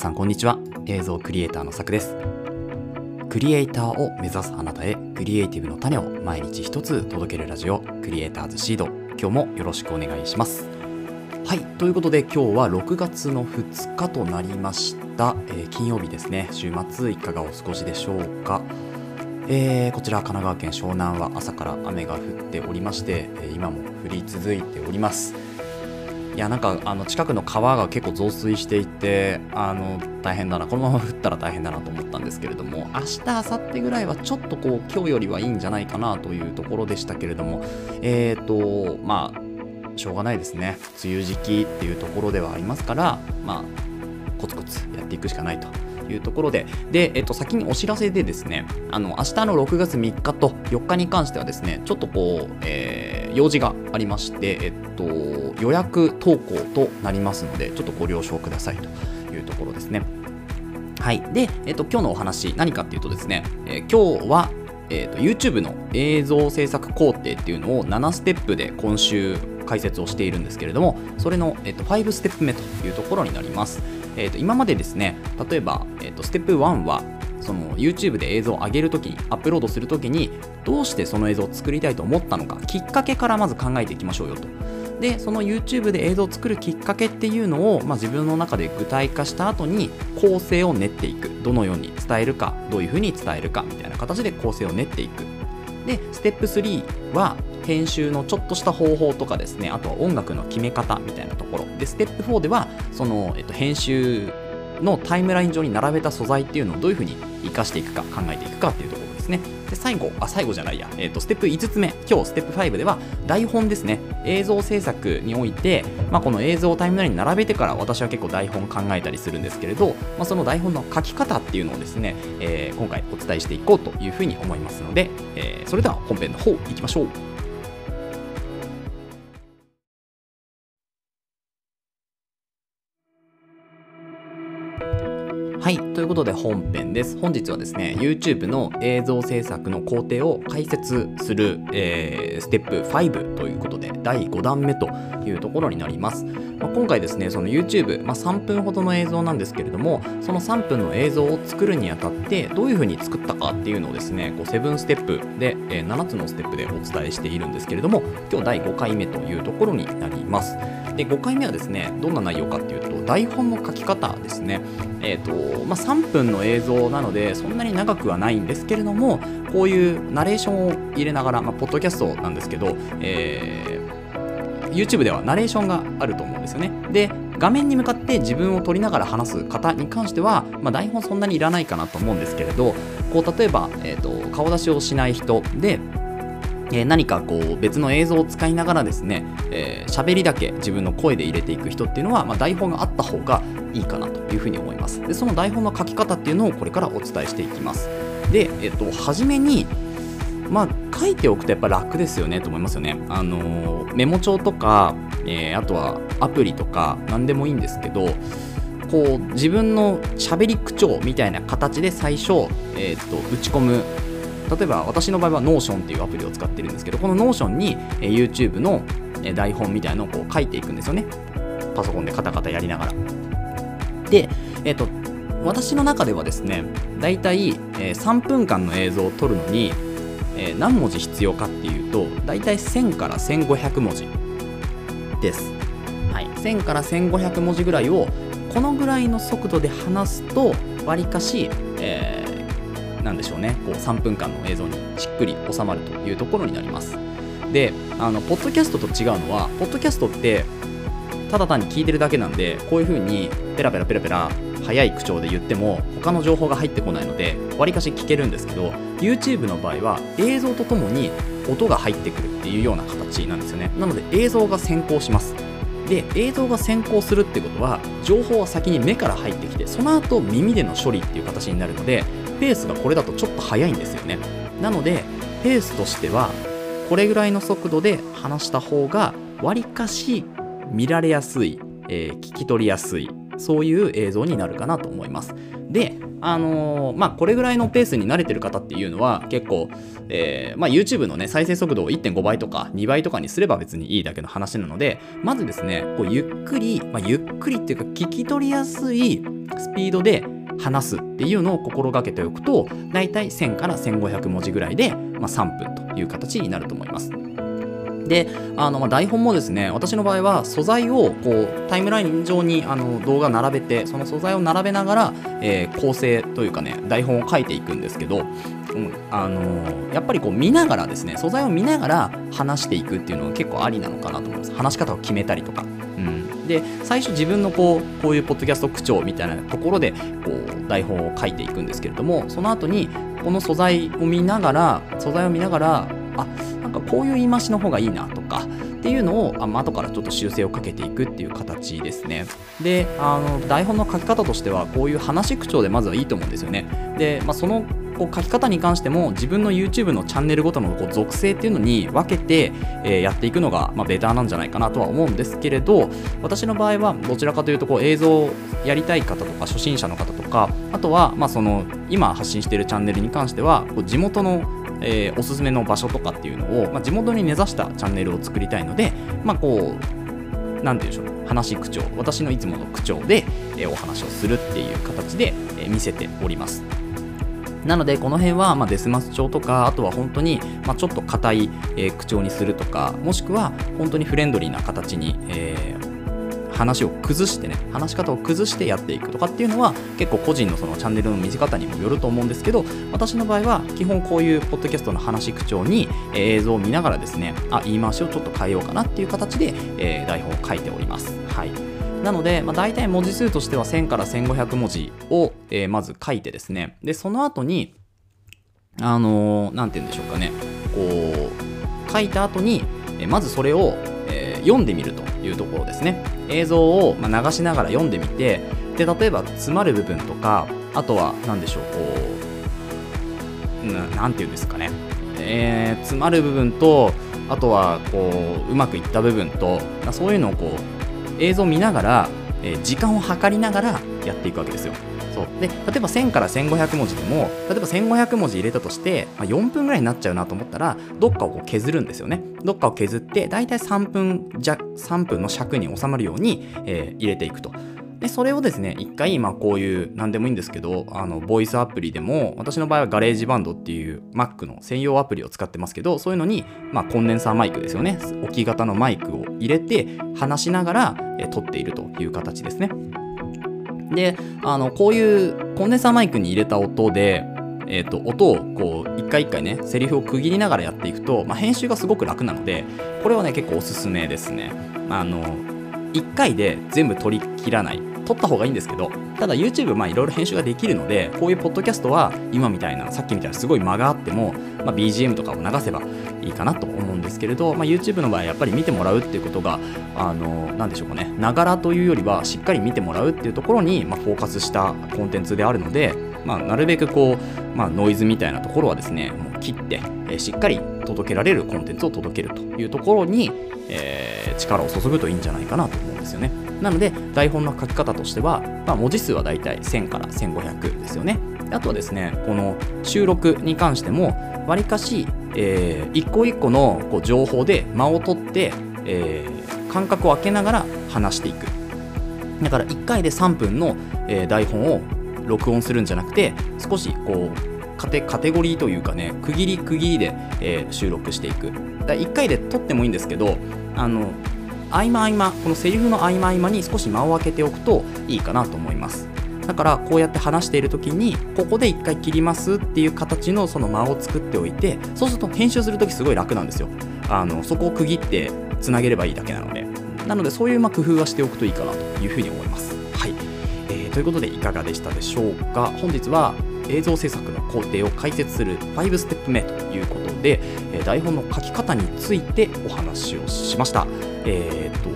さんこんにちは。映像クリエイターのさくです。クリエイターを目指すあなたへクリエイティブの種を毎日一つ届けるラジオクリエイターズシード。今日もよろしくお願いします。はいということで今日は6月の2日となりました、えー、金曜日ですね。週末いかがお過ごしでしょうか。えー、こちら神奈川県湘南は朝から雨が降っておりまして、え今も降り続いております。やなんかあの近くの川が結構増水していてあの大変だなこのまま降ったら大変だなと思ったんですけれども明日明後日ぐらいはちょっとこう今日よりはいいんじゃないかなというところでしたけれどもえ、ー、とまあしょうがないですね。梅雨時期っていうところではありますからまあコツコツやっていくしかないと。いうところで、で、えっと、先にお知らせでですね、あの、明日の6月3日と4日に関してはですね、ちょっとこう、えー、用事がありまして、えっと、予約投稿となりますので、ちょっとご了承くださいというところですね。はい。で、えっと、今日のお話、何かっていうとですね、えー、今日は、えーと、YouTube の映像制作工程っていうのを7ステップで今週解説をしているんですけれどもそれの、えーと、5ステップ目というところになります、えーと、今までですね例えば、えー、とステップ1はその YouTube で映像を上げるときにアップロードするときにどうしてその映像を作りたいと思ったのかきっかけからまず考えていきましょうよと。でその YouTube で映像を作るきっかけっていうのを、まあ、自分の中で具体化した後に構成を練っていく。どのように伝えるかどういうふうに伝えるかみたいな形で構成を練っていく。でステップ3は編集のちょっとした方法とかですねあとは音楽の決め方みたいなところ。でステップ4ではその、えっと、編集のタイムライン上に並べた素材っていうのをどういうふうに活かしていくか考えていくかっていうところですね。で最後あ最後じゃないや、えーと、ステップ5つ目。今日ステップ5では台本ですね。映像制作において、まあ、この映像をタイムラインに並べてから私は結構台本考えたりするんですけれど、まあ、その台本の書き方っていうのをですね、えー、今回お伝えしていこうというふうに思いますので、えー、それでは本編の方いきましょう。はい、ということで本編です。本日はですね、YouTube の映像制作の工程を解説する、えー、ステップ5ということで、第5弾目というところになります。まあ、今回ですね、その YouTube、まあ、3分ほどの映像なんですけれども、その3分の映像を作るにあたって、どういうふうに作ったかっていうのをですね、こう7ステップで、えー、7つのステップでお伝えしているんですけれども、今日第5回目というところになります。で、5回目はですね、どんな内容かっていうと、台本の書き方ですね。え、ー、と、まあ、3分の映像なので、そんなに長くはないんですけれども、こういうナレーションを入れながら、まあ、ポッドキャストなんですけど、えー、YouTube ではナレーションがあると思うんですよね。で、画面に向かって自分を撮りながら話す方に関しては、まあ、台本そんなにいらないかなと思うんですけれど、こう例えば、えーと顔出しをしない人で、えー、何かこう別の映像を使いながらですね喋、えー、りだけ自分の声で入れていく人っていうのは、まあ、台本があった方がいいかなというふうに思います。でその台本の書き方っていうのをこれからお伝えしていきます。で、えっ、ー、と初めにまあ書いておくとやっぱ楽ですよねと思いますよね。あのメモ帳とか、えあとはアプリとか何でもいいんですけどこう自分のしゃべり口調みたいな形で最初、えーと打ち込む例えば私の場合は Notion っていうアプリを使ってるんですけどこの Notion に、YouTube の台本みたいなのをこう書いていくんですよね。パソコンでカタカタやりながら。でえっ、と私の中ではですねだいたい3分間の映像を撮るのに、何文字必要かっていうとだいたい1000から1500文字です、はい、1000から1500文字ぐらいをこのぐらいの速度で話すとわりかし、えーなんでしょうね。こう3分間の映像にしっくり収まるというところになります。であのポッドキャストと違うのはポッドキャストってただ単に聞いてるだけなんでこういう風にペラペラペラペラ速い口調で言っても他の情報が入ってこないのでわりかし聞けるんですけど YouTube の場合は映像とともに音が入ってくるっていうような形なんですよね。なので映像が先行します。で映像が先行するってことは情報は先に目から入ってきてその後耳での処理っていう形になるのでペースがこれだとちょっと速いんですよねなのでペースとしてはこれぐらいの速度で話した方がわりかし見られやすい、えー、聞き取りやすいそういう映像になるかなと思います。で、あのー、まあ、これぐらいのペースに慣れてる方っていうのは結構、えー、まあ、YouTube のね、再生速度を1.5倍とか2倍とかにすれば別にいいだけの話なので、まずですね、こうゆっくり、まあ、ゆっくりっていうか聞き取りやすいスピードで話すっていうのを心がけておくと、だいたい1000から1500文字ぐらいで、まあ、3分という形になると思います。であの、ま、台本もですね私の場合は素材をこうタイムライン上にあの動画並べてその素材を並べながら、えー、構成というかね台本を書いていくんですけど、うん、あのー、やっぱりこう見ながらですね素材を見ながら話していくっていうのが結構ありなのかなと思います話し方を決めたりとか。うん、で最初自分のこうこういうポッドキャスト口調みたいなところでこう台本を書いていくんですけれどもその後にこの素材を見ながら素材を見ながらあなんかこういう言い回しの方がいいなとかっていうのをあ後からちょっと修正をかけていくっていう形ですね。であの台本の書き方としてはこういう話口調でまずはいいと思うんですよね。で、まあ、そのこう書き方に関しても自分の YouTube のチャンネルごとのこう属性っていうのに分けて、え、やっていくのが、ま、ベターなんじゃないかなとは思うんですけれど私の場合はどちらかというとこう映像をやりたい方とか初心者の方とかあとはまその今発信しているチャンネルに関してはこう地元のえー、おすすめの場所とかっていうのを、まあ、地元に根ざしたチャンネルを作りたいので、まあ、こう、なんて言うんでしょう、話口調、私のいつもの口調で、えー、お話をするっていう形で、えー、見せております。なので、この辺は、まあ、デスマス調とか、あとは本当に、まあ、ちょっと硬い、えー、口調にするとか、もしくは、本当にフレンドリーな形に、えー、話を崩してね話し方を崩してやっていくとかっていうのは結構個人のそのチャンネルの見せ方にもよると思うんですけど私の場合は基本こういうポッドキャストの話口調に映像を見ながらですねあ言い回しをちょっと変えようかなっていう形で、えー、台本を書いております。はい。なので、まあ、大体文字数としては1000から1500文字を、えー、まず書いてですね。でその後にあのー、て言うんでしょうかね。こう書いた後に、えまずそれをえ読んでみるというところですね。映像をまあ流しながら読んでみてで例えば詰まる部分とかあとは何でしょうこう何て言うんですかね、えー、詰まる部分とあとはこううまくいった部分とそういうのをこう映像を見ながら、えー、時間を計りながらやっていくわけですよ。そう。で例えば1000から1500文字でも例えば1500文字入れたとして、まあ、4分ぐらいになっちゃうなと思ったらどっかをこう削るんですよね。どっかを削って大体3分じゃ3分の尺に収まるように、えー、入れていくと。で、それをですね、一回、まあこういう、なんでもいいんですけど、あの、ボイスアプリでも、私の場合は GarageBand っていう Mac の専用アプリを使ってますけど、そういうのに、まあコンデンサーマイクですよね。置き型のマイクを入れて、話しながら、え撮っているという形ですね。で、あの、こういうコンデンサーマイクに入れた音で、えーと、音をこう一回一回ねセリフを区切りながらやっていくと、まあ、編集がすごく楽なのでこれはね結構おすすめですねあの1回で全部取り切らない撮った方がいいんですけどただ YouTube まあいろいろ編集ができるのでこういうポッドキャストは今みたいなさっきみたいなすごい間があっても、まあ、BGM とかを流せばいいかなと思うんですけれど、まあ、YouTube の場合やっぱり見てもらうっていうことがあのなんでしょうかねながらというよりはしっかり見てもらうっていうところに、まあ、フォーカスしたコンテンツであるのでまあ、なるべくこう、まあ、ノイズみたいなところはですねもう切って、えー、しっかり届けられるコンテンツを届けるというところに、えー、力を注ぐといいんじゃないかなと思うんですよね。なので台本の書き方としては、まあ、文字数はだいたい1000から1500ですよね。あとはですねこの収録に関してもわりかし、えー、一個一個のこう情報で間を取って、えー、間隔を空けながら話していくだから1回で3分の、えー、台本を録音するんじゃなくて少しこうカテカテゴリーというかね区切り区切りで、えー、収録していくだ1回で撮ってもいいんですけどあの合間合間このセリフの合間合間に少し間を空けておくといいかなと思います。だからこうやって話している時にここで1回切りますっていう形のその間を作っておいてそうすると編集する時すごい楽なんですよ。あのそこを区切ってつなげればいいだけなので。なのでそういうま工夫はしておくといいかなというふうに思います。はい。えーということでいかがでしたでしょうか？本日は映像制作の工程を解説する5ステップ目ということで、え台本の書き方についてお話をしました。えーと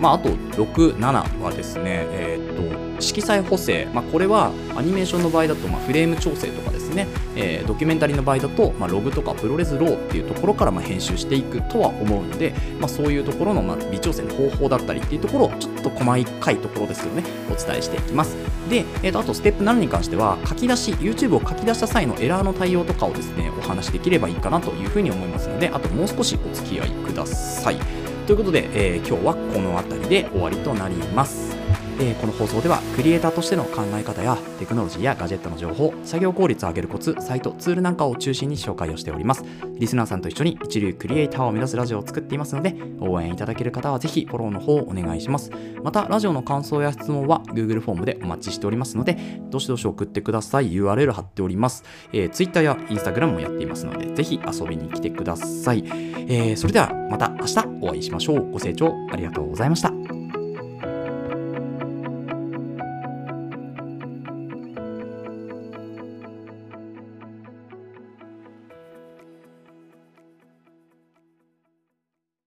まあ、あと6、7はですね、えー、っと色彩補正、まあ、これはアニメーションの場合だと、ま、フレーム調整とかですね、えー、ドキュメンタリーの場合だと、まあ、ログとか ProRes RAW っていうところからま編集していくとは思うので、まあ、そういうところのま微調整の方法だったりっていうところをちょっと細かいところですけどね。お伝えしていきます。で、えー、とあとステップ7に関しては書き出し YouTube を書き出した際のエラーの対応とかをですねお話しできればいいかなというふうに思いますのであともう少しお付き合いください。ということで、えー、今日はこの辺りで終わりとなります。えー、この放送ではクリエイターとしての考え方やテクノロジーやガジェットの情報作業効率を上げるコツサイトツールなんかを中心に紹介をしております。リスナーさんと一緒に一流クリエイターを目指すラジオを作っていますので応援いただける方はぜひフォローの方をお願いします。またラジオの感想や質問は Google フォームでお待ちしておりますのでどしどし送ってください。URL 貼っております、えー、Twitter や Instagram もやっていますのでぜひ遊びに来てください、えー、それではまた明日お会いしましょう。ご清聴ありがとうございました。